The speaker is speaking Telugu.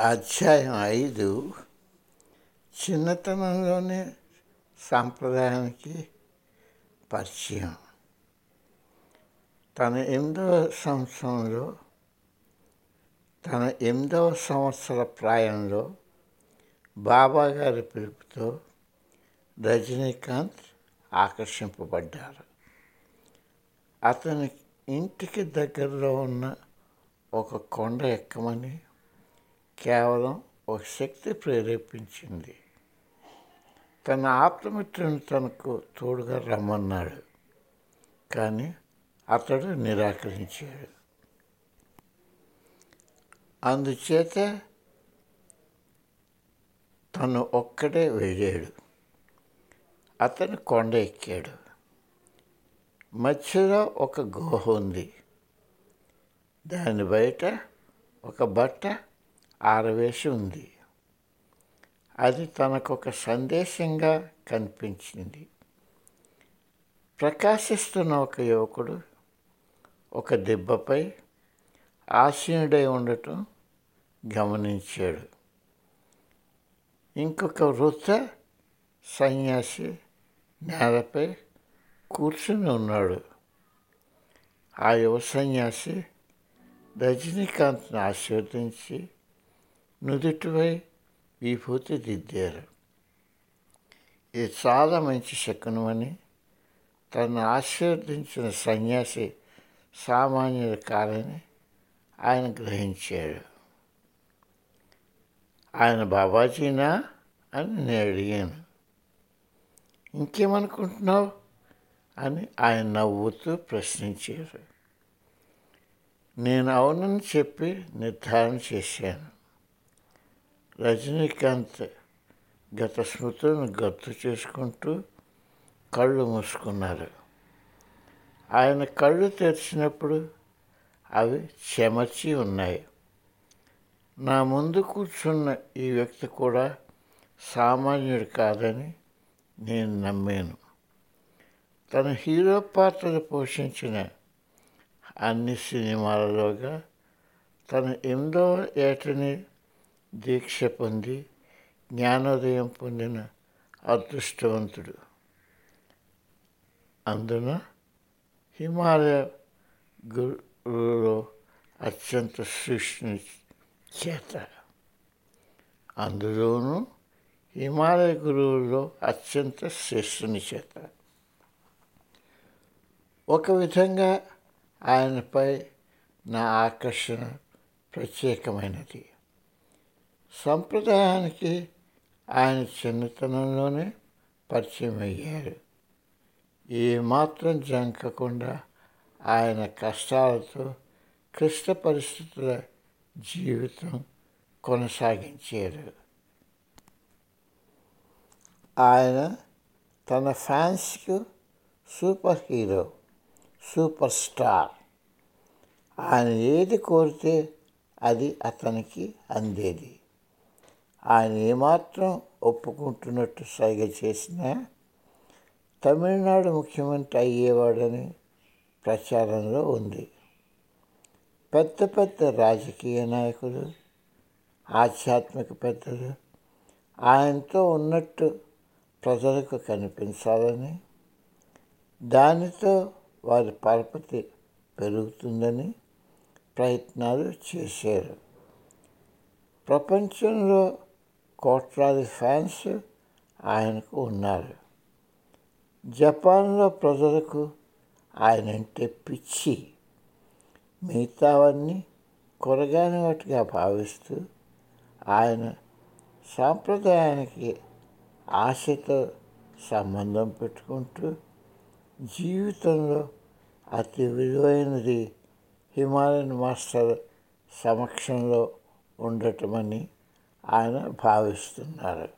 అధ్యాయం ఐదు. చిన్నతనంలోనే సాంప్రదాయానికి పరిచయం. తన ఎనిమిదవ సంవత్సరంలో తన ఎనిమిదవ సంవత్సర ప్రాయంలో బాబా గారి పిలుపుతో రజనీకాంత్ ఆకర్షింపబడ్డారు. అతని ఇంటికి దగ్గరలో ఉన్న ఒక కొండ ఎక్కమని కేవలం ఒక శక్తి ప్రేరేపించింది. తన ఆప్తమిత్రుని తనకు తోడుగా రమ్మన్నాడు. కానీ అతడు నిరాకరించాడు. అందుచేత తను ఒక్కడే వెళ్ళాడు. అతను కొండ ఎక్కాడు. మధ్యలో ఒక గుహ ఉంది. దాని బయట ఒక బట్ట ఆరవేసి ఉంది. అది తనకొక సందేశంగా కనిపించింది. ప్రకాశిస్తున్న ఒక యువకుడు ఒక దెబ్బపై ఆసీనుడై ఉండటం గమనించాడు. ఇంకొక వృత్త సన్యాసి నేలపై కూర్చుని ఉన్నాడు. ఆ యువ సన్యాసి రజనీకాంత్ని ఆశీర్వదించి నుదుటిపై విభూతి దిద్దారు. ఇది చాలా మంచి శకునమని తను ఆశీర్వదించిన సన్యాసి సామాన్యుడు కాదని ఆయన గ్రహించాడు. ఆయన బాబాజీనా? అని నేను అడిగాను. ఇంకేమనుకుంటున్నావు? అని ఆయన నవ్వుతూ ప్రశ్నించారు. నేను అవునని చెప్పి నిర్ధారణ చేశాను. రజనీకాంత్ గత స్మృతులను గుర్తు చేసుకుంటూ కళ్ళు మూసుకున్నారు. ఆయన కళ్ళు తెరిచినప్పుడు అవి చెమర్చి ఉన్నాయి. నా ముందు కూర్చున్న ఈ వ్యక్తి కూడా సామాన్యుడు కాదని నేను నమ్మాను. తన హీరో పాత్రలు పోషించిన అన్ని సినిమాలలోగా తన ఎందో ఏటని దీక్ష పొంది జ్ఞానోదయం పొందిన అదృష్టవంతుడు. అందున హిమాలయ గురువులో అత్యంత సూక్ష్మ చేత. అందులోనూ హిమాలయ గురువుల్లో అత్యంత శ్రేష్ఠుని చేత. ఒక విధంగా ఆయనపై నా ఆకర్షణ ప్రత్యేకమైనది. సంప్రదాయానికి ఆయన చిన్నతనంలోనే పరిచయం అయ్యారు ఏమాత్రం జంకకుండా ఆయన కష్టాలతో క్లిష్ట పరిస్థితుల జీవితం కొనసాగించారు ఆయన తన ఫ్యాన్స్కు సూపర్ హీరో సూపర్ స్టార్. ఆయన ఏది కోరితే అది అతనికి అందేది. ఆయన ఏమాత్రం ఒప్పుకుంటున్నట్టు సైగ చేసినా తమిళనాడు ముఖ్యమంత్రి అయ్యేవాడని ప్రచారంలో ఉంది. పెద్ద పెద్ద రాజకీయ నాయకులు ఆధ్యాత్మిక పెద్దలు ఆయనతో ఉన్నట్టు ప్రజలకు కనిపించాలని దానితో వారి పరపతి పెరుగుతుందని ప్రయత్నాలు చేశారు. ప్రపంచంలో కోట్లాది ఫ్యాన్స్ ఆయనకు ఉన్నారు. జపాన్లో ప్రజలకు ఆయనంటే పిచ్చి. మిగతావన్నీ కొరగాని వాటిగా భావిస్తూ ఆయన సాంప్రదాయానికి ఆశతో సంబంధం పెట్టుకుంటూ జీవితంలో అతి విలువైనది హిమాలయన్ మాస్టర్ సమక్షంలో ఉండటమని ఆయన భావిస్తున్నారు